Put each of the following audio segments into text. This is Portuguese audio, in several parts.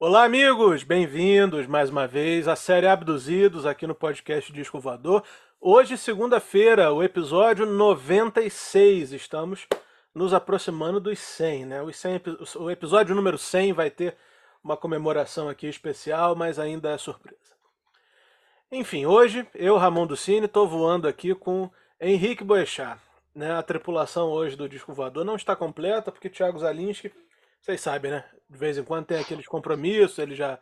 Olá, amigos! Bem-vindos mais uma vez à série Abduzidos aqui no podcast Disco Voador. Hoje, segunda-feira, o episódio 96. Estamos nos aproximando dos 100, né? Os 100, o episódio número 100 vai ter uma comemoração aqui especial, mas ainda é surpresa. Enfim, hoje eu, Ramon Ducini, estou voando aqui com Henrique Boechat. Né? A tripulação hoje do Disco Voador não está completa porque Thiago Zalinski, vocês sabem, né? De vez em quando tem aqueles compromissos, ele já,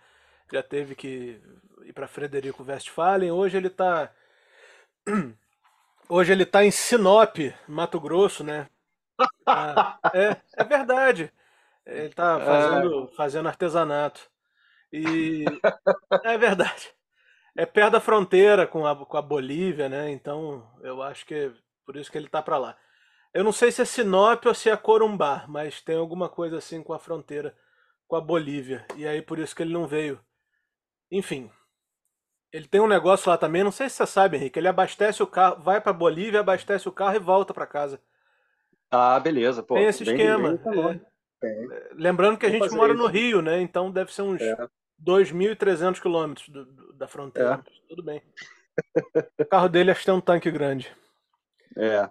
já teve que ir para Frederico Westphalen. Hoje ele está Hoje ele está em Sinop, Mato Grosso, né? Ah, é, é verdade. Ele está fazendo, é... fazendo artesanato. E é verdade. É perto da fronteira com a, com a Bolívia, né? Então eu acho que é por isso que ele está para lá. Eu não sei se é Sinop ou se é Corumbá, mas tem alguma coisa assim com a fronteira com a Bolívia. E aí por isso que ele não veio. Enfim. Ele tem um negócio lá também, não sei se você sabe, Henrique. Ele abastece o carro, vai para Bolívia, abastece o carro e volta para casa. Ah, beleza. Pô, tem esse bem, esquema. Bem, é. é. Lembrando que a gente mora isso. no Rio, né? Então deve ser uns é. 2.300 quilômetros da fronteira. É. Tudo bem. o carro dele acho que tem um tanque grande. É.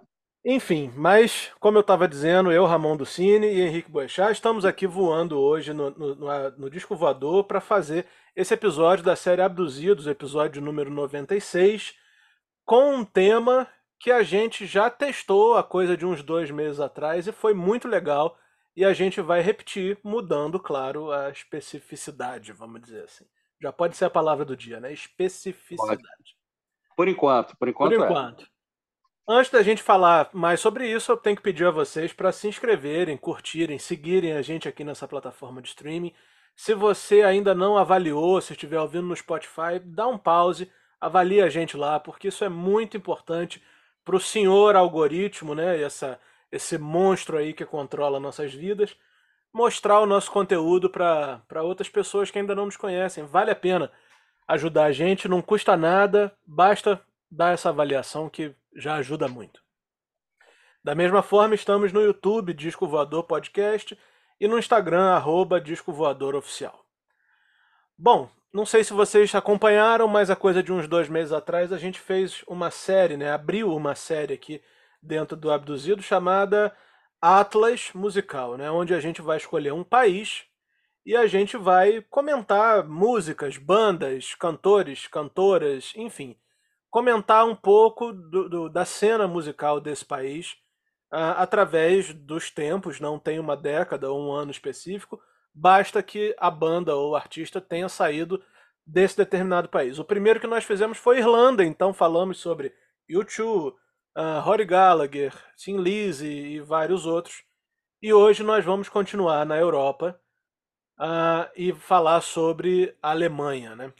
Enfim, mas, como eu estava dizendo, eu, Ramon do Cine e Henrique Boechat estamos aqui voando hoje no, no, no, no Disco Voador para fazer esse episódio da série Abduzidos, episódio número 96, com um tema que a gente já testou a coisa de uns dois meses atrás e foi muito legal. E a gente vai repetir, mudando, claro, a especificidade, vamos dizer assim. Já pode ser a palavra do dia, né? Especificidade. Por enquanto, por enquanto. Por é. enquanto. É. Antes da gente falar mais sobre isso, eu tenho que pedir a vocês para se inscreverem, curtirem, seguirem a gente aqui nessa plataforma de streaming. Se você ainda não avaliou, se estiver ouvindo no Spotify, dá um pause, avalie a gente lá, porque isso é muito importante para o senhor algoritmo, né? Essa, esse monstro aí que controla nossas vidas, mostrar o nosso conteúdo para outras pessoas que ainda não nos conhecem. Vale a pena ajudar a gente, não custa nada, basta dar essa avaliação que já ajuda muito. Da mesma forma, estamos no YouTube, Disco Voador Podcast, e no Instagram, arroba Disco Voador Oficial. Bom, não sei se vocês acompanharam, mas a coisa de uns dois meses atrás a gente fez uma série, né? Abriu uma série aqui dentro do Abduzido chamada Atlas Musical, né? Onde a gente vai escolher um país e a gente vai comentar músicas, bandas, cantores, cantoras, enfim, comentar um pouco do, do, da cena musical desse país uh, através dos tempos, não tem uma década ou um ano específico, basta que a banda ou o artista tenha saído desse determinado país. O primeiro que nós fizemos foi Irlanda, então falamos sobre U2, uh, Rory Gallagher, Tim Lizzy e vários outros. E hoje nós vamos continuar na Europa uh, e falar sobre a Alemanha. Né?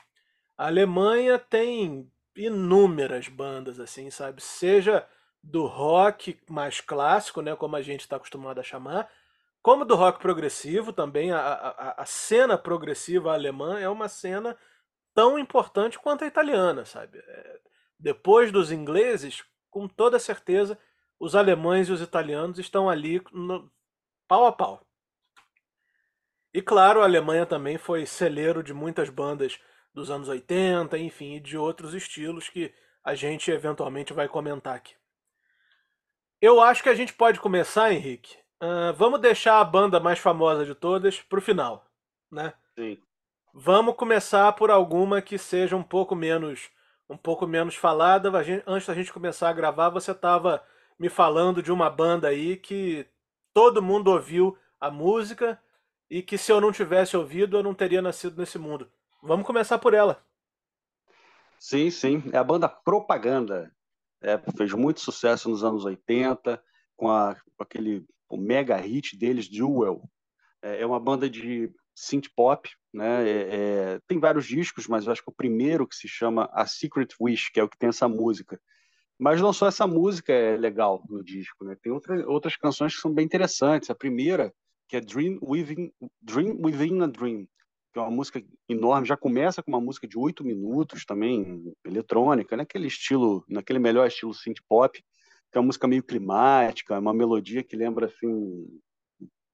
A Alemanha tem inúmeras bandas, assim, sabe? Seja do rock mais clássico, né, como a gente está acostumado a chamar, como do rock progressivo também. A, a, a cena progressiva alemã é uma cena tão importante quanto a italiana, sabe? É, depois dos ingleses, com toda certeza, os alemães e os italianos estão ali no, pau a pau. E claro, a Alemanha também foi celeiro de muitas bandas dos anos 80, enfim, e de outros estilos que a gente eventualmente vai comentar aqui. Eu acho que a gente pode começar, Henrique. Uh, vamos deixar a banda mais famosa de todas para o final, né? Sim. Vamos começar por alguma que seja um pouco menos, um pouco menos falada. Gente, antes da gente começar a gravar, você estava me falando de uma banda aí que todo mundo ouviu a música e que se eu não tivesse ouvido eu não teria nascido nesse mundo. Vamos começar por ela. Sim, sim. É a banda Propaganda. É, fez muito sucesso nos anos 80, com, a, com aquele mega hit deles, Jewel. É, é uma banda de synth pop, né? É, é, tem vários discos, mas eu acho que o primeiro que se chama A Secret Wish, que é o que tem essa música. Mas não só essa música é legal no disco, né? Tem outra, outras canções que são bem interessantes. A primeira, que é Dream Within, Dream Within a Dream, que é uma música enorme, já começa com uma música de oito minutos também, eletrônica, naquele estilo, naquele melhor estilo synth pop, que é uma música meio climática, uma melodia que lembra assim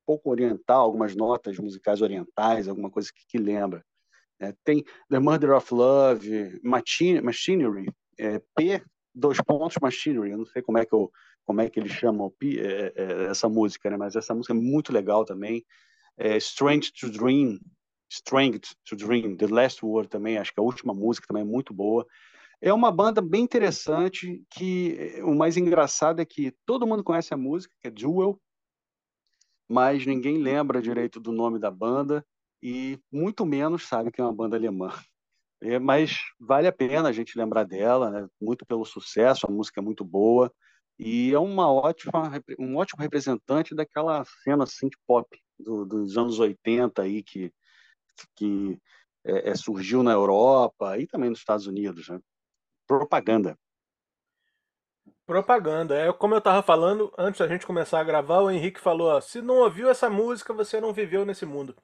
pouco oriental, algumas notas musicais orientais, alguma coisa que, que lembra. É, tem The Murder of Love, Machinery, é, P, dois pontos, Machinery, eu não sei como é que, eu, como é que eles chamam é, é, essa música, né? mas essa música é muito legal também. É, Strange to Dream, Strength to Dream, The Last Word também, acho que a última música também é muito boa. É uma banda bem interessante, que eh, o mais engraçado é que todo mundo conhece a música, que é Jewel, mas ninguém lembra direito do nome da banda e muito menos sabe que é uma banda alemã. É, mas vale a pena a gente lembrar dela, né? muito pelo sucesso, a música é muito boa e é uma ótima, um ótimo representante daquela cena synth pop do, dos anos 80 aí que, que é, é, surgiu na Europa e também nos Estados Unidos. Né? propaganda. Propaganda. É como eu estava falando antes da gente começar a gravar, o Henrique falou: ó, se não ouviu essa música, você não viveu nesse mundo.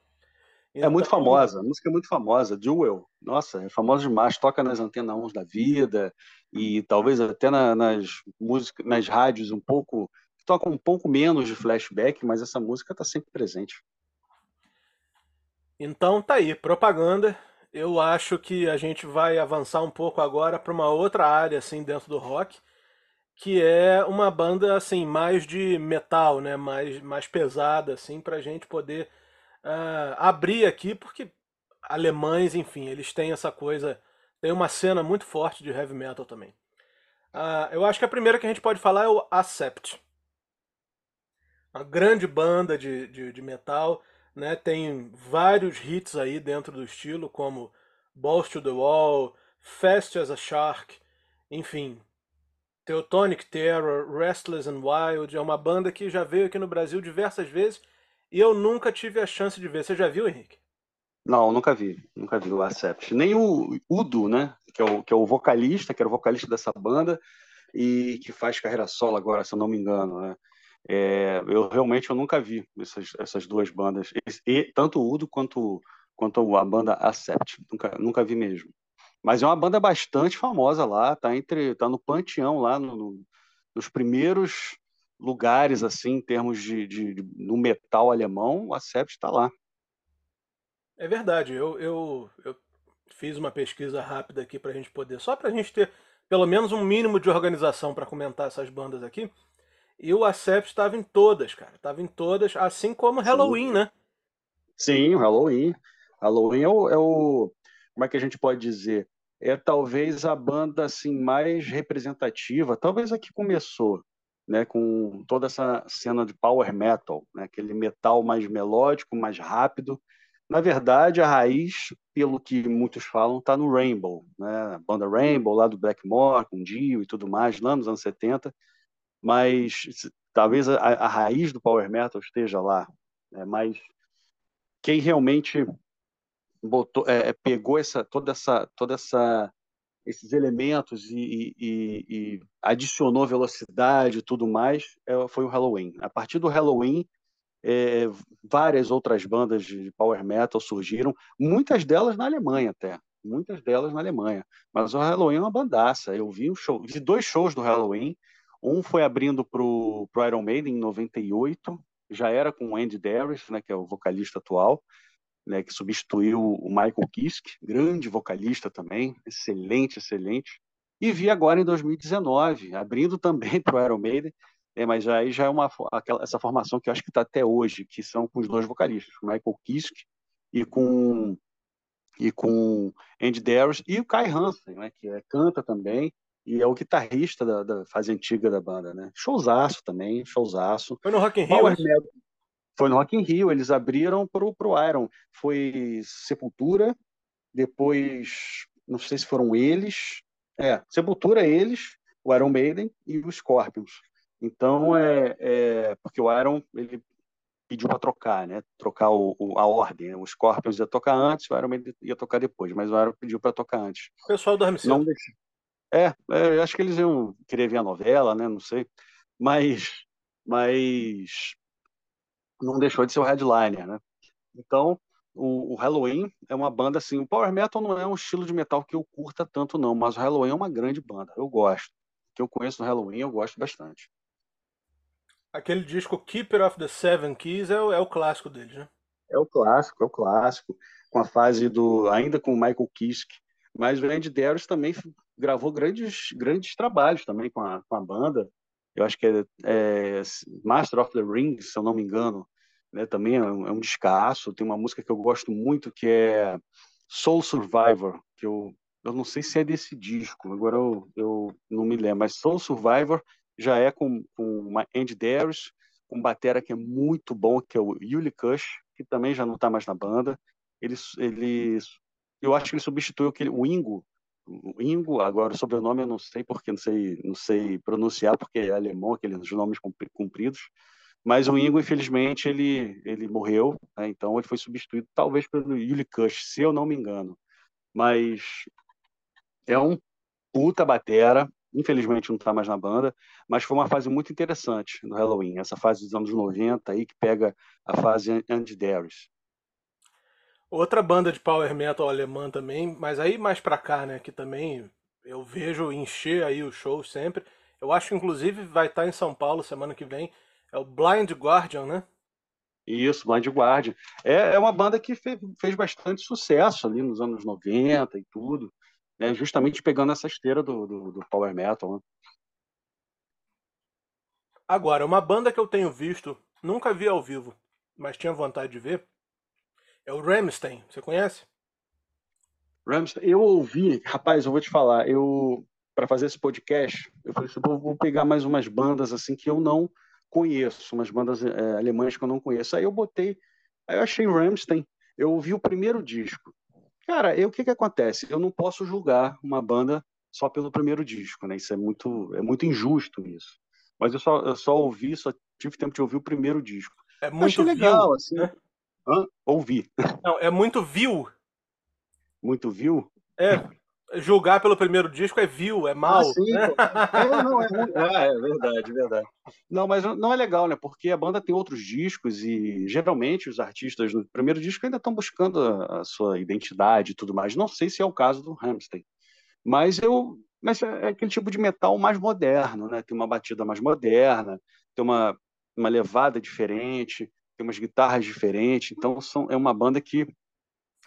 Então... É muito então, famosa, a música é muito famosa. Jewel, nossa, é famosa demais. Toca nas antenas 1 da vida e talvez até na, nas músicas, nas rádios um pouco, toca um pouco menos de flashback, mas essa música está sempre presente. Então tá aí, propaganda eu acho que a gente vai avançar um pouco agora para uma outra área assim dentro do rock, que é uma banda assim mais de metal, né, mais mais pesada assim para a gente poder uh, abrir aqui, porque alemães, enfim, eles têm essa coisa, tem uma cena muito forte de heavy metal também. Uh, eu acho que a primeira que a gente pode falar é o Accept. Uma grande banda de, de, de metal né? Tem vários hits aí dentro do estilo, como Balls to the Wall, Fast as a Shark, enfim. Teutonic Terror, Restless and Wild, é uma banda que já veio aqui no Brasil diversas vezes e eu nunca tive a chance de ver. Você já viu, Henrique? Não, nunca vi, nunca vi o Accept. Nem o Udo, né? Que é o, que é o vocalista, que era o vocalista dessa banda e que faz carreira solo agora, se eu não me engano, né? É, eu realmente eu nunca vi essas, essas duas bandas, e, tanto o Udo quanto, quanto a banda Accept, nunca, nunca vi mesmo. Mas é uma banda bastante famosa lá, tá entre tá no panteão lá no, no, nos primeiros lugares assim em termos de, de, de no metal alemão, o Accept está lá. É verdade, eu, eu, eu fiz uma pesquisa rápida aqui para a gente poder, só para a gente ter pelo menos um mínimo de organização para comentar essas bandas aqui. E o Accept estava em todas, cara. Estava em todas, assim como Halloween, Sim. né? Sim, o Halloween. Halloween é o, é o, Como é que a gente pode dizer? É talvez a banda assim mais representativa, talvez a que começou, né, com toda essa cena de power metal, né, aquele metal mais melódico, mais rápido. Na verdade, a raiz, pelo que muitos falam, está no Rainbow, né? A banda Rainbow, lá do Blackmore, com Dio e tudo mais, lá nos anos 70 mas talvez a, a raiz do power metal esteja lá. Né? Mas quem realmente botou, é, é, pegou essa, toda essa, toda essa, esses elementos e, e, e adicionou velocidade e tudo mais é, foi o Halloween. A partir do Halloween, é, várias outras bandas de power metal surgiram, muitas delas na Alemanha até, muitas delas na Alemanha. Mas o Halloween é uma bandaça. Eu vi um show, vi dois shows do Halloween um foi abrindo para o Iron Maiden em 98, já era com o Andy Darius, né, que é o vocalista atual, né, que substituiu o Michael Kiske, grande vocalista também, excelente, excelente. E vi agora em 2019, abrindo também para o Iron Maiden, é, mas aí já é uma aquela, essa formação que eu acho que está até hoje, que são com os dois vocalistas, o Michael Kiske e com e com Andy Darius e o Kai Hansen, né, que é, canta também e é o guitarrista da, da, fase antiga da banda, né? Showzaço também, showzaço. Foi no Rock in Rio? Foi no Rock in Rio, eles abriram pro, pro Iron. Foi Sepultura, depois, não sei se foram eles, é, Sepultura, eles, o Iron Maiden e o Scorpions. Então, é, é porque o Iron, ele pediu para trocar, né? Trocar o, o, a ordem. Né? O Scorpions ia tocar antes, o Iron Maiden ia tocar depois, mas o Iron pediu para tocar antes. O pessoal dorme cedo. Não deixou. É, é, acho que eles iam querer ver a novela, né? Não sei. Mas, mas não deixou de ser o headliner, né? Então, o, o, Halloween é uma banda assim. O Power Metal não é um estilo de metal que eu curta tanto, não, mas o Halloween é uma grande banda. Eu gosto. O que eu conheço no Halloween, eu gosto bastante. Aquele disco Keeper of the Seven Keys é o, é o clássico deles, né? É o clássico, é o clássico, com a fase do ainda com o Michael Kiske, mas o Andy Darius também gravou grandes grandes trabalhos também com a, com a banda. Eu acho que é, é Master of the Rings, se eu não me engano, né? Também é um, é um descasso. Tem uma música que eu gosto muito que é Soul Survivor, que eu eu não sei se é desse disco, agora eu, eu não me lembro, mas Soul Survivor já é com, com Andy Darius, um batera que é muito bom, que é o Yuli Kush, que também já não está mais na banda. Ele, ele, eu acho que ele substituiu aquele, o Ingo, Ingo, agora o sobrenome eu não sei porque não sei, não sei pronunciar porque é alemão, aqueles nomes compridos. Mas o Ingo, infelizmente, ele, ele morreu, né? então ele foi substituído talvez pelo Yuli Kush, se eu não me engano. Mas é um puta batera, infelizmente não está mais na banda, mas foi uma fase muito interessante no Halloween, essa fase dos anos 90 aí que pega a fase Andy Darius. Outra banda de power metal alemã também, mas aí mais pra cá, né, que também eu vejo encher aí o show sempre. Eu acho que inclusive vai estar tá em São Paulo semana que vem. É o Blind Guardian, né? Isso, Blind Guardian. É, é uma banda que fez, fez bastante sucesso ali nos anos 90 e tudo né, justamente pegando essa esteira do, do, do power metal. Né? Agora, uma banda que eu tenho visto, nunca vi ao vivo, mas tinha vontade de ver, é o Ramstein. Você conhece? Ramstein, eu ouvi, rapaz, eu vou te falar, eu para fazer esse podcast, eu falei assim, vou pegar mais umas bandas assim que eu não conheço, umas bandas é, alemãs que eu não conheço. Aí eu botei, aí eu achei Ramstein, eu ouvi o primeiro disco. Cara, o que que acontece? Eu não posso julgar uma banda só pelo primeiro disco, né? Isso é muito, é muito injusto isso. Mas eu só, eu só ouvi, só tive tempo de ouvir o primeiro disco. É muito legal, assim. Né? Hã? Ouvi. Não, é muito vil. Muito vil? É, julgar pelo primeiro disco é vil, é mal. Ah, sim, né? é, não, é, é, é, verdade, é verdade. Não, mas não é legal, né? Porque a banda tem outros discos e geralmente os artistas no primeiro disco ainda estão buscando a, a, sua identidade e tudo mais. Não sei se é o caso do Hamstein, mas eu, mas é, é aquele tipo de metal mais moderno, né? Tem uma batida mais moderna, tem uma uma levada diferente, tem umas guitarras diferentes. Então são, é uma banda que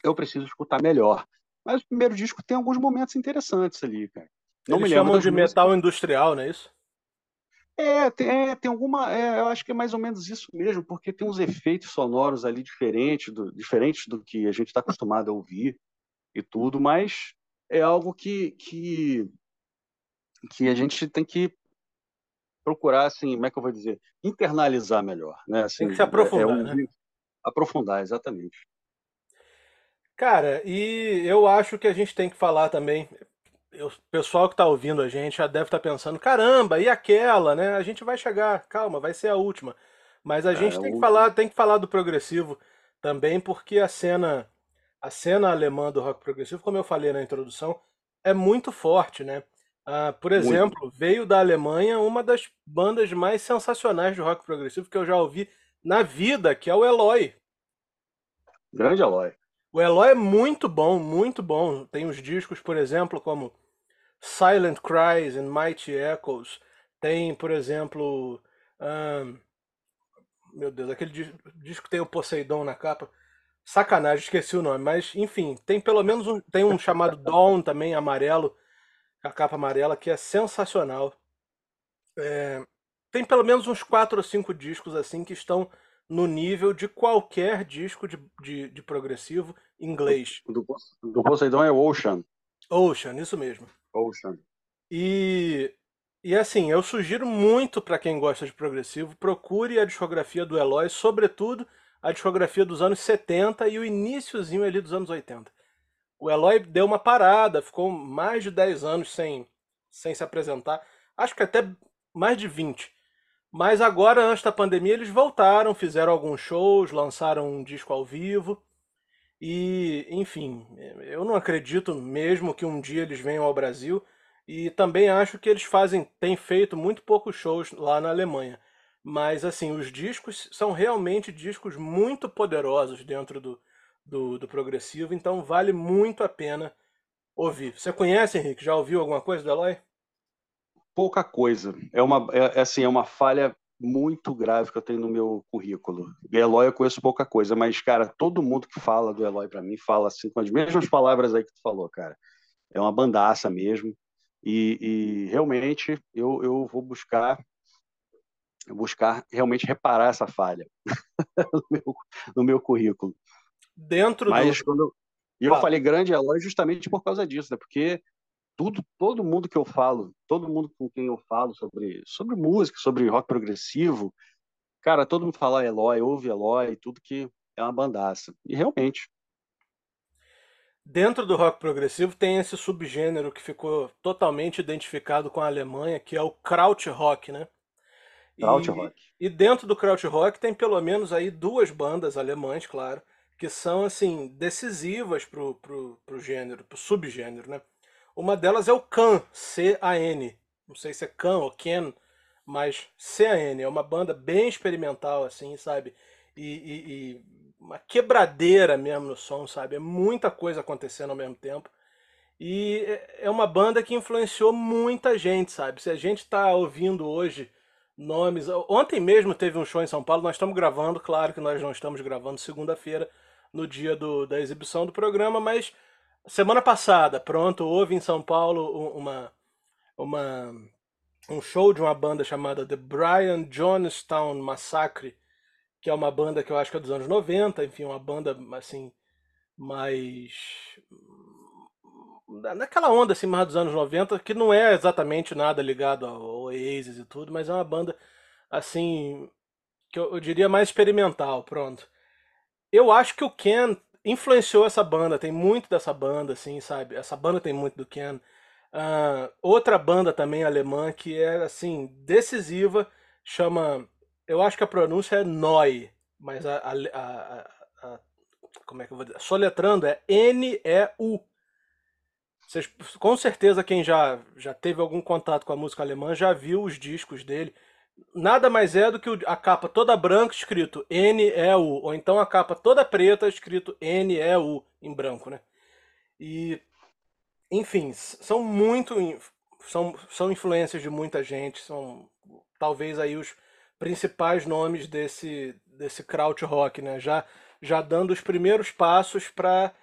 eu preciso escutar melhor. Mas o primeiro disco tem alguns momentos interessantes ali, cara. Não Eles me chamam de músicas. metal industrial, não é isso? É, tem, é, tem alguma. É, eu acho que é mais ou menos isso mesmo, porque tem uns efeitos sonoros ali diferentes do, diferentes do que a gente está acostumado a ouvir e tudo, mas é algo que, que, que a gente tem que procurar, assim, como é que eu vou dizer? Internalizar melhor. Né? Assim, tem que se aprofundar. É, é um, né? Aprofundar, exatamente. Cara, e eu acho que a gente tem que falar também. O pessoal que está ouvindo a gente já deve estar tá pensando: caramba, e aquela, né? A gente vai chegar, calma, vai ser a última. Mas a é, gente tem que falar, tem que falar do progressivo também, porque a cena, a cena alemã do rock progressivo, como eu falei na introdução, é muito forte, né? Ah, por exemplo, muito. veio da Alemanha uma das bandas mais sensacionais de rock progressivo que eu já ouvi na vida, que é o Eloy. Grande Eloy. O Eloy é muito bom, muito bom. Tem os discos, por exemplo, como Silent Cries and Mighty Echoes. Tem, por exemplo. Um, meu Deus, aquele disco que tem o Poseidon na capa. Sacanagem, esqueci o nome, mas enfim, tem pelo menos um. Tem um chamado Dawn também, amarelo, a capa amarela, que é sensacional. É, tem pelo menos uns quatro ou cinco discos assim que estão no nível de qualquer disco de, de, de progressivo inglês. Do, do Poseidon é Ocean. Ocean, isso mesmo. Ocean. E, e assim, eu sugiro muito para quem gosta de progressivo, procure a discografia do Eloy, sobretudo a discografia dos anos 70 e o iníciozinho ali dos anos 80. O Eloy deu uma parada, ficou mais de 10 anos sem, sem se apresentar, acho que até mais de 20. Mas agora, antes da pandemia, eles voltaram, fizeram alguns shows, lançaram um disco ao vivo. E, enfim, eu não acredito mesmo que um dia eles venham ao Brasil. E também acho que eles fazem, têm feito muito poucos shows lá na Alemanha. Mas, assim, os discos são realmente discos muito poderosos dentro do, do, do progressivo, então vale muito a pena ouvir. Você conhece, Henrique? Já ouviu alguma coisa do Eloy? pouca coisa. É uma, é, é, assim, é uma falha muito grave que eu tenho no meu currículo. Eloy eu conheço pouca coisa, mas, cara, todo mundo que fala do Eloy para mim fala assim com as mesmas palavras aí que tu falou, cara. É uma bandaça mesmo. E, e realmente eu, eu vou buscar buscar realmente reparar essa falha no, meu, no meu currículo. Dentro Mas do... quando e eu falei grande Eloy justamente por causa disso, né? Porque tudo, todo mundo que eu falo, todo mundo com quem eu falo sobre, sobre música, sobre rock progressivo, cara, todo mundo fala Eloy, ouve Eloy, tudo que é uma bandaça. E realmente. Dentro do rock progressivo tem esse subgênero que ficou totalmente identificado com a Alemanha, que é o Krautrock, né? Krautrock. E, e dentro do Krautrock tem pelo menos aí duas bandas alemãs, claro, que são assim decisivas pro, pro gênero, pro subgênero, né? Uma delas é o Can, C-A-N. Não sei se é Can ou Ken, mas C-A-N. É uma banda bem experimental, assim, sabe? E, e, e, uma quebradeira mesmo no som, sabe? É muita coisa acontecendo ao mesmo tempo. E é, é uma banda que influenciou muita gente, sabe? Se a gente tá ouvindo hoje nomes. Ontem mesmo teve um show em São Paulo, nós estamos gravando, claro que nós não estamos gravando segunda-feira, no dia do, da exibição do programa, mas semana passada, pronto, houve em São Paulo uma, uma, um show de uma banda chamada The Brian Jonestown Massacre, que é uma banda que eu acho que é dos anos 90, enfim, uma banda assim mais naquela onda assim mais dos anos 90, que não é exatamente nada ligado ao Oasis e tudo, mas é uma banda assim que eu, eu diria mais experimental, pronto. Eu acho que o Ken influenciou essa banda, tem muito dessa banda, assim, sabe? Essa banda tem muito do Ken. Uh, outra banda também alemã que é, assim, decisiva, chama. Eu acho que a pronúncia é Neu, mas a, a, a, a como é que eu vou dizer? Soletrando é N-E-U. Com certeza quem já, já teve algum contato com a música alemã já viu os discos dele nada mais é do que a capa toda branca escrito N-E-U, ou então a capa toda preta escrito N-E-U em branco, né? E, enfim, são muito, são, são influências de muita gente, são talvez aí os principais nomes desse, desse krautrock, né? Já, já dando os primeiros passos para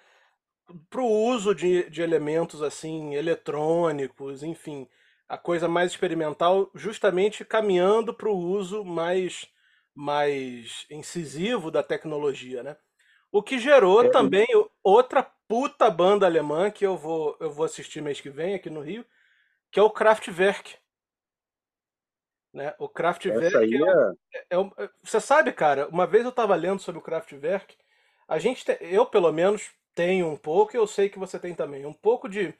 o uso de, de elementos assim eletrônicos, enfim, a coisa mais experimental, justamente caminhando para o uso mais, mais incisivo da tecnologia, né? O que gerou é. também outra puta banda alemã que eu vou, eu vou assistir mês que vem aqui no Rio, que é o Kraftwerk. Né? O Kraftwerk é, é, é, é, Você sabe, cara, uma vez eu estava lendo sobre o Kraftwerk, a gente, te, eu pelo menos tenho um pouco, e eu sei que você tem também, um pouco de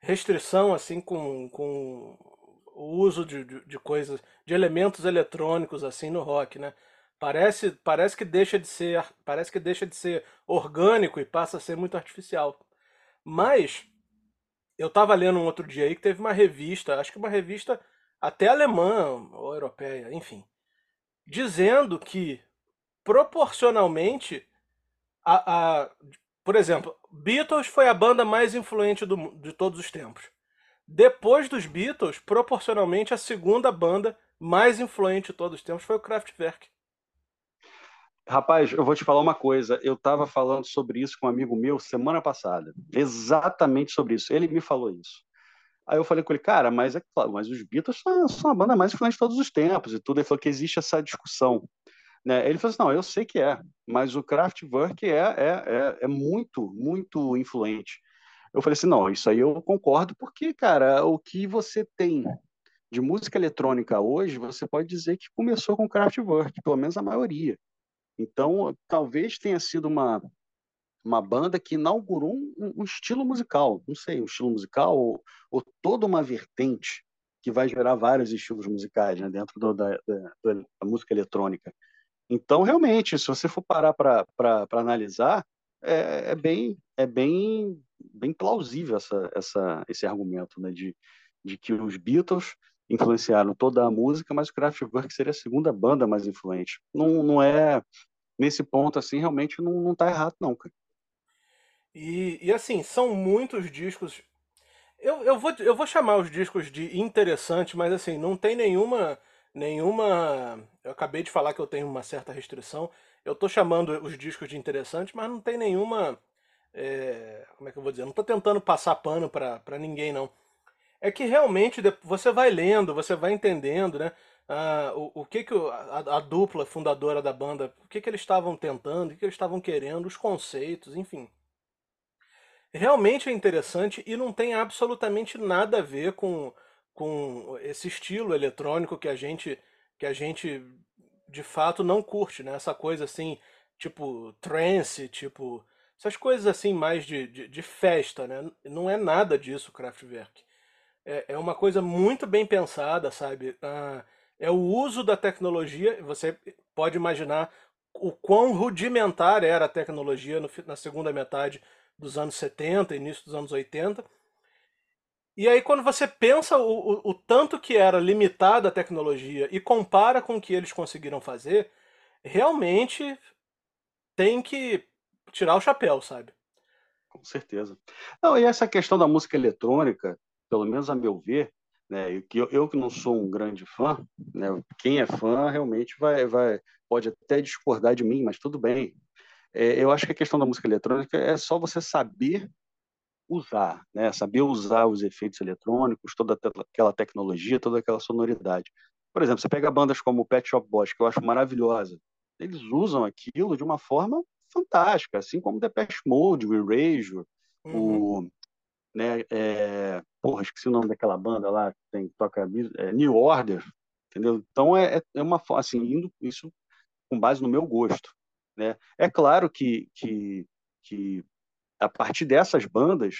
restrição assim com, com o uso de, de, de, coisas, de elementos eletrônicos assim no rock, né? Parece, parece que deixa de ser, parece que deixa de ser orgânico e passa a ser muito artificial. Mas eu estava lendo um outro dia aí que teve uma revista, acho que uma revista até alemã ou europeia, enfim, dizendo que proporcionalmente a, a por exemplo, Beatles foi a banda mais influente do, de todos os tempos. Depois dos Beatles, proporcionalmente, a segunda banda mais influente de todos os tempos foi o Kraftwerk. Rapaz, eu vou te falar uma coisa. Eu estava falando sobre isso com um amigo meu semana passada. Exatamente sobre isso. Ele me falou isso. Aí eu falei com ele, cara, mas é claro, mas os Beatles são, são a banda mais influente de todos os tempos e tudo. Ele falou que existe essa discussão. Né? Ele falou assim, não, eu sei que é, mas o Kraftwerk é, é, é, é muito, muito influente. Eu falei assim, não, isso aí eu concordo, porque, cara, o que você tem de música eletrônica hoje, você pode dizer que começou com Kraftwerk, pelo menos a maioria. Então, talvez tenha sido uma, uma banda que inaugurou um, um estilo musical, não sei, um estilo musical ou, ou, toda uma vertente que vai gerar vários estilos musicais né, dentro do, da, da, da música eletrônica. Então, realmente, se você for parar para analisar, é, é, bem, é bem, bem plausível essa, essa, esse argumento né, de, de que os Beatles influenciaram toda a música, mas o Kraftwerk seria a segunda banda mais influente. Não, não é nesse ponto assim, realmente não, não tá errado não, cara. E, e assim, são muitos discos. Eu, eu, vou, eu vou chamar os discos de interessante, mas assim, não tem nenhuma nenhuma. Eu acabei de falar que eu tenho uma certa restrição. Eu tô chamando os discos de interessantes, mas não tem nenhuma. é, como é que eu vou dizer? Não tô tentando passar pano pra ninguém, não. É que realmente você vai lendo, você vai entendendo, né? ah, o, o que que a, a dupla fundadora da banda, o que que eles estavam tentando, o que que eles estavam querendo, os conceitos, enfim. Realmente é interessante e não tem absolutamente nada a ver com, com esse estilo eletrônico que a gente que a gente de fato não curte, né? Essa coisa assim, tipo trance, tipo essas coisas assim mais de, de, de festa, né? Não é nada disso, Kraftwerk. É, é uma coisa muito bem pensada, sabe? Ah, é o uso da tecnologia. Você pode imaginar o quão rudimentar era a tecnologia no na segunda metade dos anos 70, início dos anos 80. E aí, quando você pensa o, o, o tanto que era limitada a tecnologia e compara com o que eles conseguiram fazer, realmente tem que tirar o chapéu, sabe? Com certeza. Não, e essa questão da música eletrônica, pelo menos a meu ver, né, que eu, eu que não sou um grande fã, né, quem é fã realmente vai, vai pode até discordar de mim, mas tudo bem. É, eu acho que a questão da música eletrônica é só você saber usar, né, saber usar os efeitos eletrônicos, toda aquela tecnologia, toda aquela sonoridade. Por exemplo, você pega bandas como o Pet Shop Boys, que eu acho maravilhosa, eles usam aquilo de uma forma fantástica, assim como Depeche Mode, o Erasure, Uhum. o né? É, porra, esqueci o nome daquela banda lá que tem toca é, New Order, entendeu? Então é, é é uma assim indo isso com base no meu gosto, né? É claro que que que a partir dessas bandas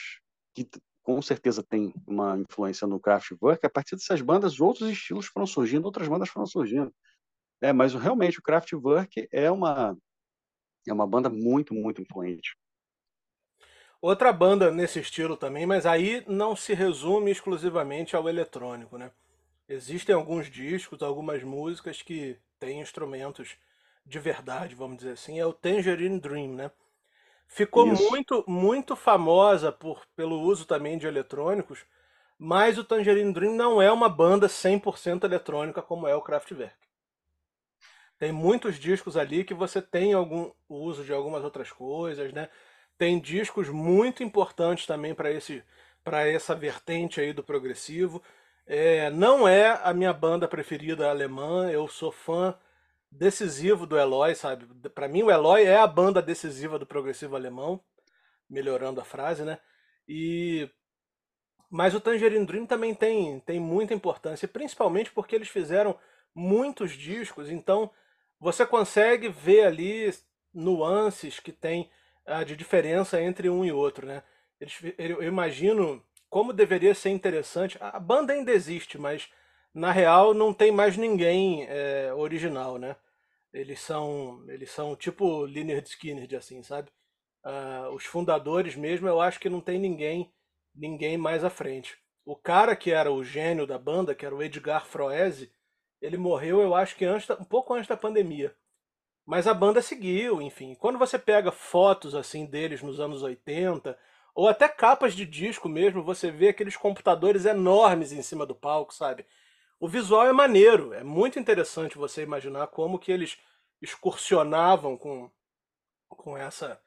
que com certeza tem uma influência no Kraftwerk, a partir dessas bandas outros estilos foram surgindo, outras bandas foram surgindo, né? Mas realmente o Kraftwerk é uma é uma banda muito muito influente. Outra banda nesse estilo também, mas aí não se resume exclusivamente ao eletrônico, né? Existem alguns discos, algumas músicas que têm instrumentos de verdade, vamos dizer assim. É o Tangerine Dream, né? Ficou Isso. muito, muito famosa por, pelo uso também de eletrônicos, mas o Tangerine Dream não é uma banda 100% eletrônica como é o Kraftwerk. Tem muitos discos ali que você tem algum uso de algumas outras coisas, né? Tem discos muito importantes também para esse para essa vertente aí do progressivo. É, não é a minha banda preferida alemã, eu sou fã decisivo do Eloy, sabe? Para mim o Eloy é a banda decisiva do progressivo alemão, melhorando a frase, né? E mas o Tangerine Dream também tem, tem muita importância, principalmente porque eles fizeram muitos discos, então você consegue ver ali nuances que tem ah, de diferença entre um e outro, né? Eles, eu imagino como deveria ser interessante. A banda ainda existe, mas na real não tem mais ninguém é, original, né? Eles são, eles são tipo Lynyrd Skynyrd, assim, sabe? Ah, os fundadores mesmo, eu acho que não tem ninguém, ninguém mais à frente. O cara que era o gênio da banda, que era o Edgar Froese, ele morreu, eu acho que antes, um pouco antes da pandemia. Mas a banda seguiu, enfim. Quando você pega fotos assim deles nos anos 80, ou até capas de disco mesmo, você vê aqueles computadores enormes em cima do palco, sabe? O visual é maneiro, é muito interessante você imaginar como que eles excursionavam com, com essa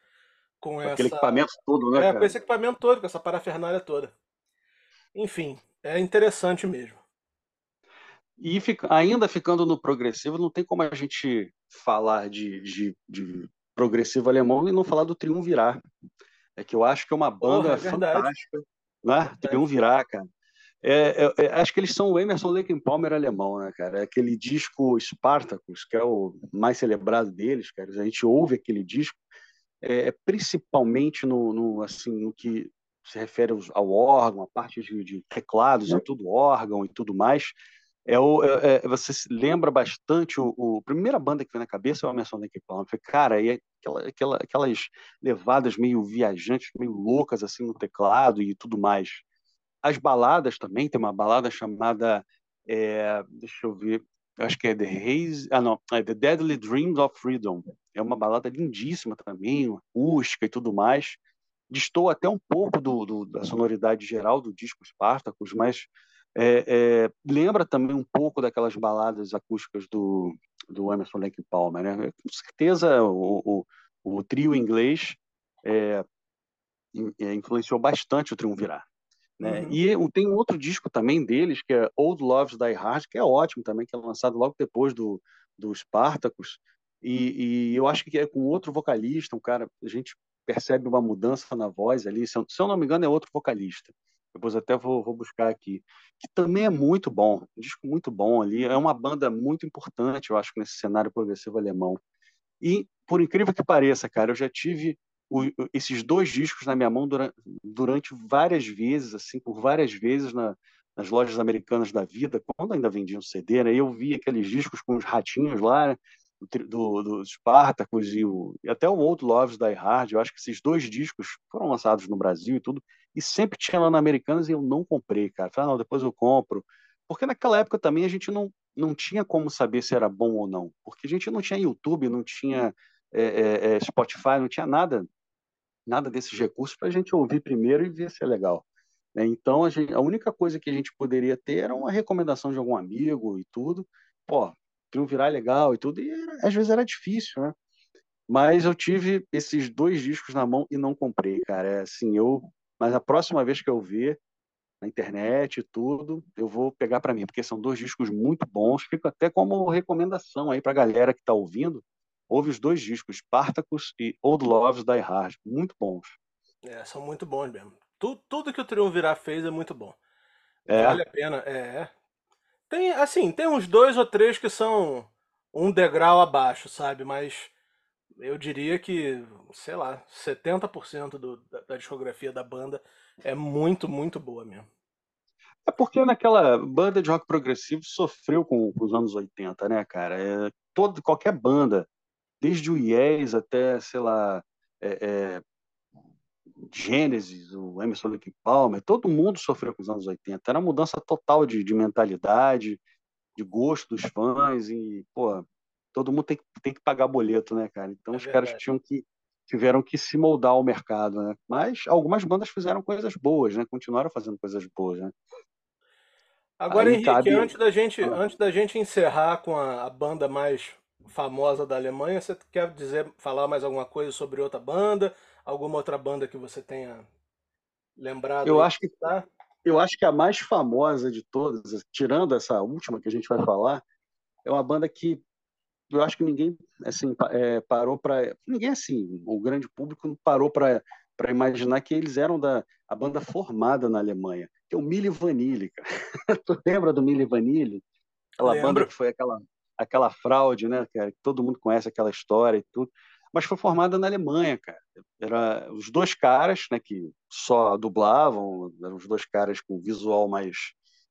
com Com aquele essa equipamento todo, né, é, com cara? esse equipamento todo, com essa parafernália toda. Enfim, é interessante mesmo. E fica- ainda ficando no progressivo, não tem como a gente falar de, de, de progressivo alemão e não falar do Triunvirar. É que eu acho que é uma Porra, banda é verdade, fantástica, né? verdade. Triunvirar, cara. É, é- é- acho que eles são o Emerson Lake Palmer alemão, né, cara? É aquele disco Spartacus, que é o mais celebrado deles, cara. A gente ouve aquele disco, é, é principalmente no, no, assim, no que se refere ao órgão, a parte de, de teclados, é tudo órgão e tudo mais. É o, é, você se lembra bastante o, o- a primeira banda que vem na cabeça é o Emerson Lake Palmer. Cara, e aquela, aquela, aquelas levadas meio viajantes, meio loucas assim no teclado e tudo mais. As baladas também, tem uma balada chamada, é, deixa eu ver, acho que é The Haze, ah não, é The Deadly Dreams of Freedom. É uma balada lindíssima também, acústica e tudo mais. Destoa até um pouco do, do- da sonoridade geral do disco Spartacus, mas É, é, lembra também um pouco daquelas baladas acústicas do, do Emerson Lake Palmer, né? Com certeza o, o, o trio inglês é, é influenciou bastante o Triunvirar. Né? Uhum. E tem outro disco também deles, que é Old Loves Die Hard, que é ótimo também, que é lançado logo depois do, do Spartacus. E, e eu acho que é com outro vocalista, um cara, a gente percebe uma mudança na voz ali. Se eu, se eu não me engano, é outro vocalista. Depois até vou, vou, buscar aqui. Que também é muito bom, um disco muito bom ali. É uma banda muito importante, eu acho, nesse cenário progressivo alemão. E, por incrível que pareça, cara, eu já tive o, esses dois discos na minha mão durante, durante várias vezes, assim, por várias vezes na, nas lojas americanas da vida, quando ainda vendiam CD, né? Eu via aqueles discos com os ratinhos lá, né? do, do Spartacus e, o, e até o Old Loves Die Hard. Eu acho que esses dois discos foram lançados no Brasil e tudo, e sempre tinha lá na Americanas e eu não comprei, cara. Falei, ah, não, depois eu compro. Porque naquela época também a gente não, não tinha como saber se era bom ou não, porque a gente não tinha YouTube, não tinha é, é Spotify, não tinha nada, nada desses recursos para a gente ouvir primeiro e ver se é legal. Né? Então a, gente, a única coisa que a gente poderia ter era uma recomendação de algum amigo e tudo. Pô, triunvirar legal e tudo, e às vezes era difícil, né? Mas eu tive esses dois discos na mão e não comprei, cara. É assim, eu. Mas a próxima vez que eu ver na internet e tudo, eu vou pegar para mim, porque são dois discos muito bons. Fica até como recomendação aí para a galera que está ouvindo. Ouve os dois discos, Spartacus e Old Loves Die Hard. Muito bons. É, são muito bons mesmo. Tudo, tudo que o Triunvirar fez é muito bom. É. Vale a pena. É, tem, assim, tem uns dois ou três que são um degrau abaixo, sabe? Mas eu diria que, sei lá, 70% do, da, da discografia da banda é muito, muito boa mesmo. É porque naquela banda de rock progressivo sofreu com, com os anos 80, né, cara? É, todo, qualquer banda, desde o Yes até, sei lá, é, é, Gênesis, o Emerson Lake Palmer, todo mundo sofreu com os anos 80. Era uma mudança total de, de mentalidade, de gosto dos fãs e, pô, todo mundo tem que, tem que pagar boleto, né, cara? Então é os verdade. caras tinham que tiveram que se moldar ao mercado, né? Mas algumas bandas fizeram coisas boas, né? Continuaram fazendo coisas boas, né? Agora, Aí Henrique, cabe... antes da gente, ah. antes da gente encerrar com a, a, banda mais famosa da Alemanha, você quer dizer, falar mais alguma coisa sobre outra banda? Alguma outra banda que você tenha lembrado? Eu acho que tá? Eu acho que a mais famosa de todas, tirando essa última que a gente vai falar, é uma banda que eu acho que ninguém assim é, parou para ninguém assim, o grande público não parou para para imaginar que eles eram da a banda formada na Alemanha, que é o Milli Vanilli, cara. tu lembra do Milli Vanilli? Aquela Lembro. banda que foi aquela aquela fraude, né, que todo mundo conhece aquela história e tudo mas foi formada na Alemanha, cara. Era os dois caras, né, que só dublavam, eram os dois caras com visual mais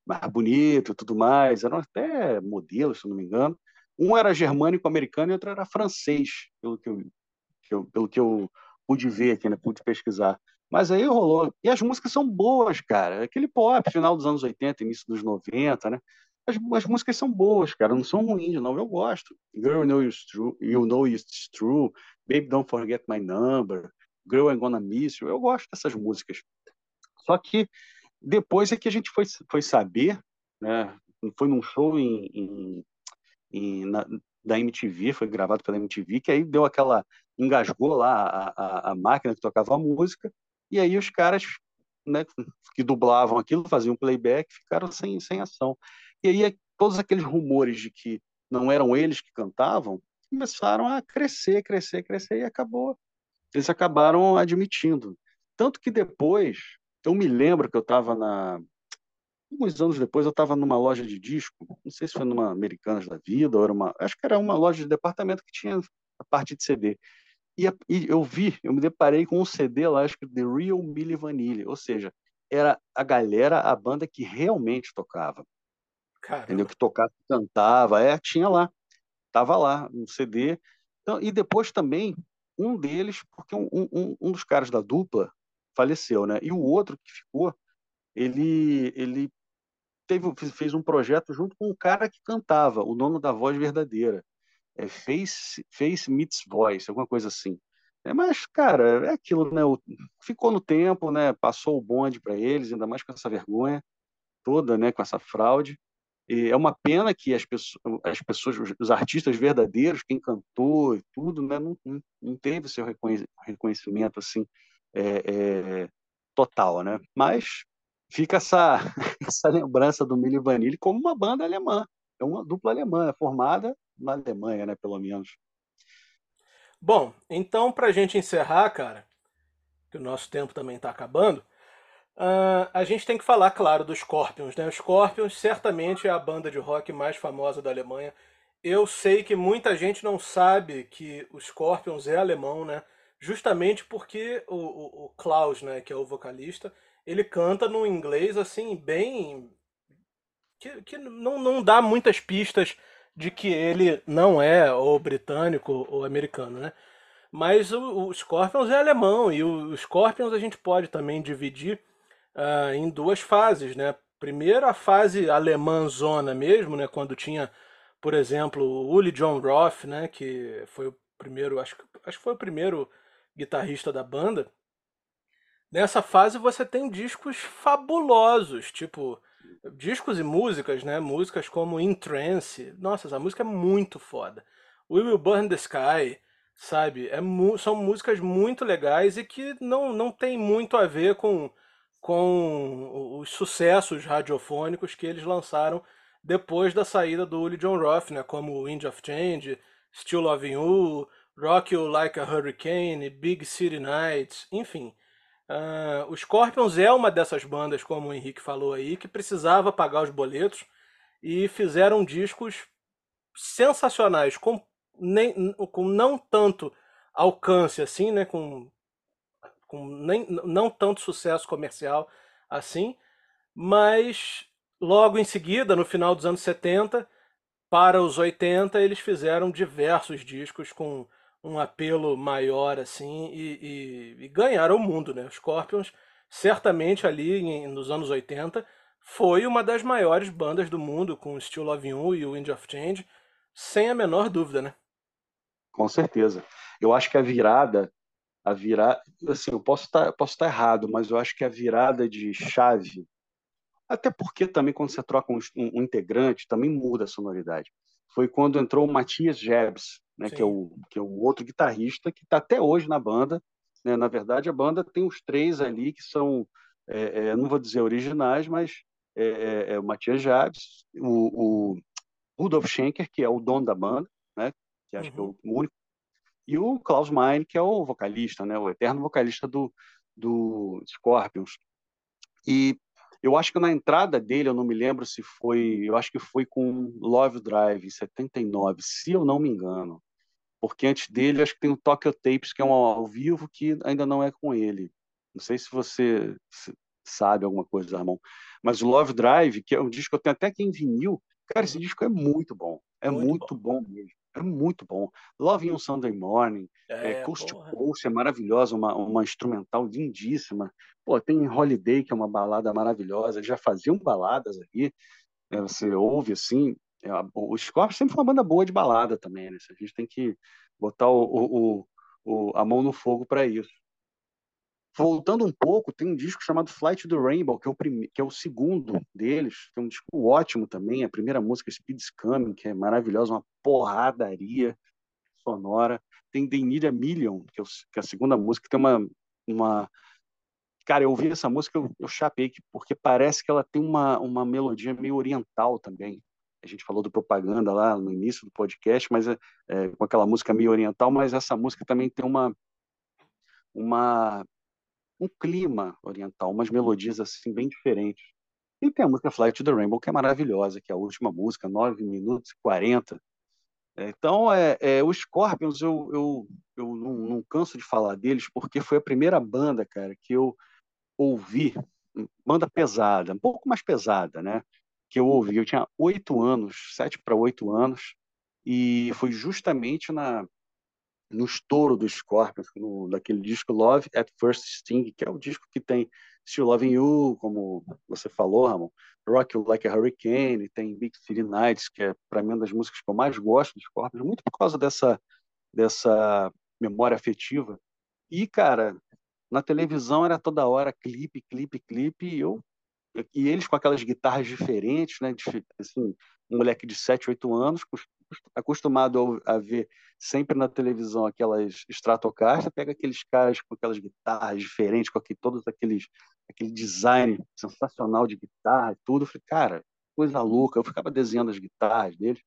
mais bonito e tudo mais, eram até modelos, se não me engano. Um era germânico-americano e outro era francês, pelo que eu, eu, pelo que eu pude ver aqui, né, pude pesquisar. Mas aí rolou. E as músicas são boas, cara. Aquele pop, final dos anos 80, início dos 90, né? As, as músicas são boas, cara, não são ruins, não. Eu gosto. Girl, you know it's true. You know it's true. Baby, don't forget my number. Girl, I'm gonna miss you. Eu gosto dessas músicas. Só que depois é que a gente foi, foi saber, né? Foi num show em, em, em na, da MTV, foi gravado pela MTV, que aí deu aquela. engasgou lá a, a, a máquina que tocava a música, e aí os caras né, que dublavam aquilo, faziam playback, ficaram sem, sem ação. E aí todos aqueles rumores de que não eram eles que cantavam começaram a crescer, crescer, crescer e acabou. Eles acabaram admitindo. Tanto que depois, eu me lembro que eu estava na. Alguns anos depois, eu estava numa loja de disco, não sei se foi numa Americanas da Vida, ou era uma. Acho que era uma loja de departamento que tinha a parte de CD. E, e eu vi, eu me deparei com um CD lá, acho que The Real Milli Vanilli, ou seja, era a galera, a banda que realmente tocava. Caramba. Entendeu? Que tocava, cantava, é, tinha lá, tava lá, um CD. Então, e depois também, um deles, porque um, um, um dos caras da dupla faleceu, né? E o outro que ficou, ele, ele teve, fez um projeto junto com um cara que cantava, o dono da voz verdadeira. É Face, Face Meets Voice, alguma coisa assim. É, mas, cara, é aquilo, né? Ficou no tempo, né? Passou o bonde para eles, ainda mais com essa vergonha. toda, né, com essa fraude. É uma pena que as pessoas, as pessoas, os artistas verdadeiros, quem cantou e tudo, né, não, não, não teve seu reconhecimento assim é, é, total, né? Mas fica essa essa lembrança do Milli Vanilli como uma banda alemã, é uma dupla alemã, é formada na Alemanha, né, pelo menos. Bom, então para a gente encerrar, cara, que o nosso tempo também está acabando, Uh, a gente tem que falar, claro, dos Scorpions. Né? Os Scorpions certamente é a banda de rock mais famosa da Alemanha. Eu sei que muita gente não sabe que os Scorpions é alemão, né? Justamente porque o, o, o Klaus, né, que é o vocalista, ele canta num inglês assim, bem. que, que não, não dá muitas pistas de que ele não é ou britânico ou americano, né? Mas o, o Scorpions é alemão e o, o Scorpions a gente pode também dividir uh, em duas fases, né? Primeiro a fase alemã zona mesmo, né? Quando tinha, por exemplo, o Uli John Roth, né? Que foi o primeiro, acho, acho que foi o primeiro guitarrista da banda. Nessa fase você tem discos fabulosos, tipo discos e músicas, né? Músicas como In Trance. Nossa, essa música é muito foda. We Will Burn the Sky, sabe? É, são músicas muito legais e que não, não tem muito a ver com com os sucessos radiofônicos que eles lançaram depois da saída do Uli John Roth, né, como Wind of Change, Still Loving You, Rock You Like a Hurricane, Big City Nights, enfim. Uh, o Scorpions é uma dessas bandas, como o Henrique falou aí, que precisava pagar os boletos e fizeram discos sensacionais, com, nem, com não tanto alcance assim, né, com com nem, não tanto sucesso comercial assim, mas logo em seguida, no final dos anos 70, para os 80, eles fizeram diversos discos com um apelo maior assim e, e, e ganharam o mundo, né? Os Scorpions, certamente ali em, nos anos 80, foi uma das maiores bandas do mundo com Still Love You e o Wind of Change, sem a menor dúvida, né? Com certeza. Eu acho que a virada a virada, assim, eu posso estar, posso estar errado, mas eu acho que a virada de chave, até porque também quando você troca um, um, integrante, também muda a sonoridade. Foi quando entrou o Matias Jebs, né, que é o que é o outro guitarrista que está até hoje na banda. Né? Na verdade, a banda tem os três ali que são, é, é, não vou dizer originais, mas é, é, é o Matias Jebs, o, o Rudolf Schenker, que é o dono da banda, né, que acho uhum. que é o uhum. único e o Klaus Meine, que é o vocalista, né, o eterno vocalista do, do Scorpions. E eu acho que na entrada dele, eu não me lembro se foi, eu acho que foi com Love Drive, em 79, se eu não me engano. Porque antes dele, acho que tem o Tokyo Tapes, que é um ao vivo, que ainda não é com ele. Não sei se você sabe alguma coisa, Ramon. Mas o Love Drive, que é um disco que eu tenho até aqui em vinil, cara, esse disco é muito bom. É muito, muito bom. bom mesmo. É muito bom. Love in Sunday Morning, é, é, Coast to Coast é maravilhosa, uma, uma instrumental lindíssima. Pô, tem Holiday, que é uma balada maravilhosa. já faziam baladas aí, é, você ouve assim. É, o Scorpions sempre foi uma banda boa de balada também, né? A gente tem que botar o, o, o a mão no fogo para isso. Voltando um pouco, tem um disco chamado Flight to the Rainbow, que é o, que é o segundo deles, que é um disco ótimo também. A primeira música, Speed's Coming, que é maravilhosa, uma porradaria sonora. Tem The Need a Million, que é, que é a segunda música, que tem uma, uma... Cara, eu ouvi essa música, eu, eu chapei, porque parece que ela tem uma, uma melodia meio oriental também. A gente falou do propaganda lá no início do podcast, mas é, é, com aquela música meio oriental, mas essa música também tem uma uma um clima oriental, umas melodias assim bem diferentes. E tem a música Flight to the Rainbow, que é maravilhosa, que é a última música, 9 minutos e 40. Então, é, é, os Scorpions, eu, eu, eu não, não, canso de falar deles, porque foi a primeira banda, cara, que eu ouvi, banda pesada, um pouco mais pesada, né? Que eu ouvi. Eu tinha oito anos, sete para oito anos, e foi justamente na, no estouro dos Scorpions, no, daquele disco Love at First Sting, que é o disco que tem Still Loving You, como você falou, Ramon, Rock You Like a Hurricane, tem Big City Nights, que é para mim uma das músicas que eu mais gosto dos Scorpions, muito por causa dessa, dessa memória afetiva. E, cara, na televisão era toda hora clipe, clipe, clipe, e eu e eles com aquelas guitarras diferentes, né? Assim, um moleque de 7, 8 anos, acostumado a ver sempre na televisão aquelas Stratocaster, pega aqueles caras com aquelas guitarras diferentes, com aquele, todos aqueles aquele design sensacional de guitarra e tudo. Eu falei, cara, coisa louca. Eu ficava desenhando as guitarras deles,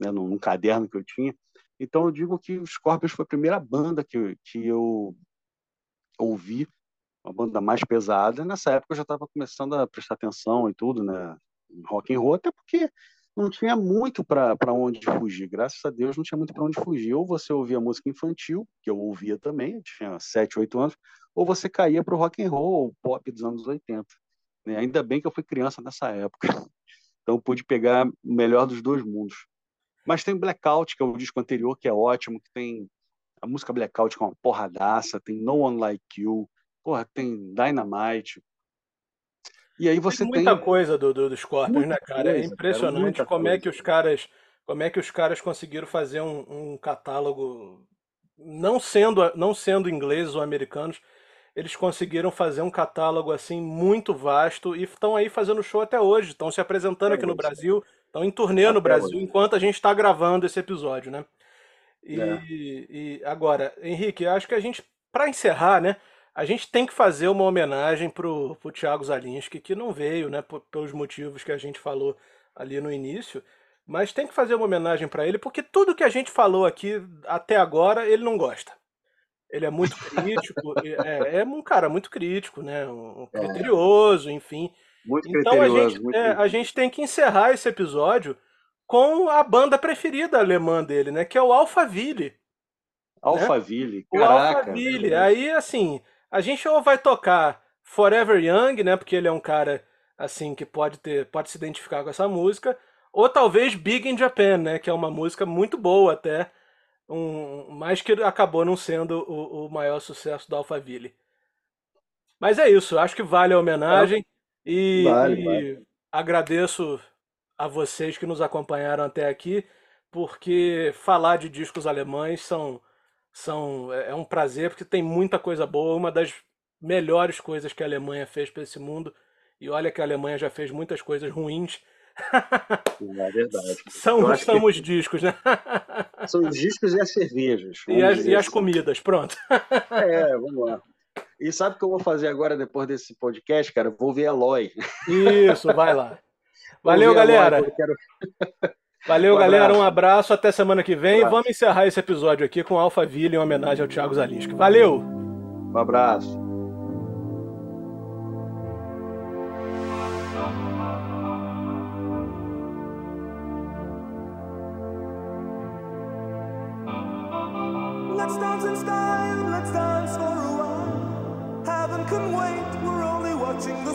né, num, num caderno que eu tinha. Então eu digo que o Scorpions foi a primeira banda que, que eu ouvi, uma banda mais pesada. Nessa época eu já estava começando a prestar atenção e tudo, né, rock and roll, até porque não tinha muito para onde fugir. Graças a Deus não tinha muito para onde fugir. Ou você ouvia música infantil, que eu ouvia também, tinha 7, 8 anos, ou você caía para o rock and roll, o pop dos anos 80. Né? Ainda bem que eu fui criança nessa época. Então pude pegar o melhor dos dois mundos. Mas tem Blackout, que é o disco anterior, que é ótimo, que tem a música Blackout com é uma porradaça, tem No One Like You, porra, tem Dynamite, e aí você tem muita tem... coisa do, do, do Scorpions, né, cara? É coisa, é impressionante cara, como coisa. é que os caras, como é que os caras conseguiram fazer um, um catálogo não sendo não sendo ingleses ou americanos, eles conseguiram fazer um catálogo assim muito vasto e estão aí fazendo show até hoje, estão se apresentando aqui no Brasil, estão em turnê no Brasil hoje. enquanto a gente está gravando esse episódio, né? E, é. e agora, Henrique, acho que a gente para encerrar, né? A gente tem que fazer uma homenagem pro, pro Thiago Zalinski, que não veio, né, pelos motivos que a gente falou ali no início, mas tem que fazer uma homenagem para ele, porque tudo que a gente falou aqui até agora, ele não gosta. Ele é muito crítico, é, é, um cara muito crítico, né, um, é. criterioso, enfim. Muito então a gente, é, a gente tem que encerrar esse episódio com a banda preferida alemã dele, né, que é o Alphaville. Alphaville, né? caraca. O Alphaville. Aí, assim, a gente ou vai tocar Forever Young, né? Porque ele é um cara assim que pode ter, pode se identificar com essa música, ou talvez Big in Japan, né? Que é uma música muito boa até, um, mas que acabou não sendo o, o maior sucesso do Alphaville. Mas é isso, acho que vale a homenagem e, vale, e vale. agradeço a vocês que nos acompanharam até aqui, porque falar de discos alemães são são, é, é um prazer porque tem muita coisa boa. Uma das melhores coisas que a Alemanha fez para esse mundo. E olha que a Alemanha já fez muitas coisas ruins. É verdade. São, são os discos, né? São os discos e as cervejas. E as, e as assim. comidas, pronto. É, vamos lá. E sabe o que eu vou fazer agora, depois desse podcast, cara? Vou ver Eloy. Isso, vai lá. Valeu, galera. Eloy, quero... Valeu, um galera. Um abraço. Até semana que vem. Um Vamos encerrar esse episódio aqui com Alphaville em homenagem ao Thiago Zalinski. Valeu! Um abraço. Let's dance in style, let's dance for a while. Heaven can wait, we're only watching the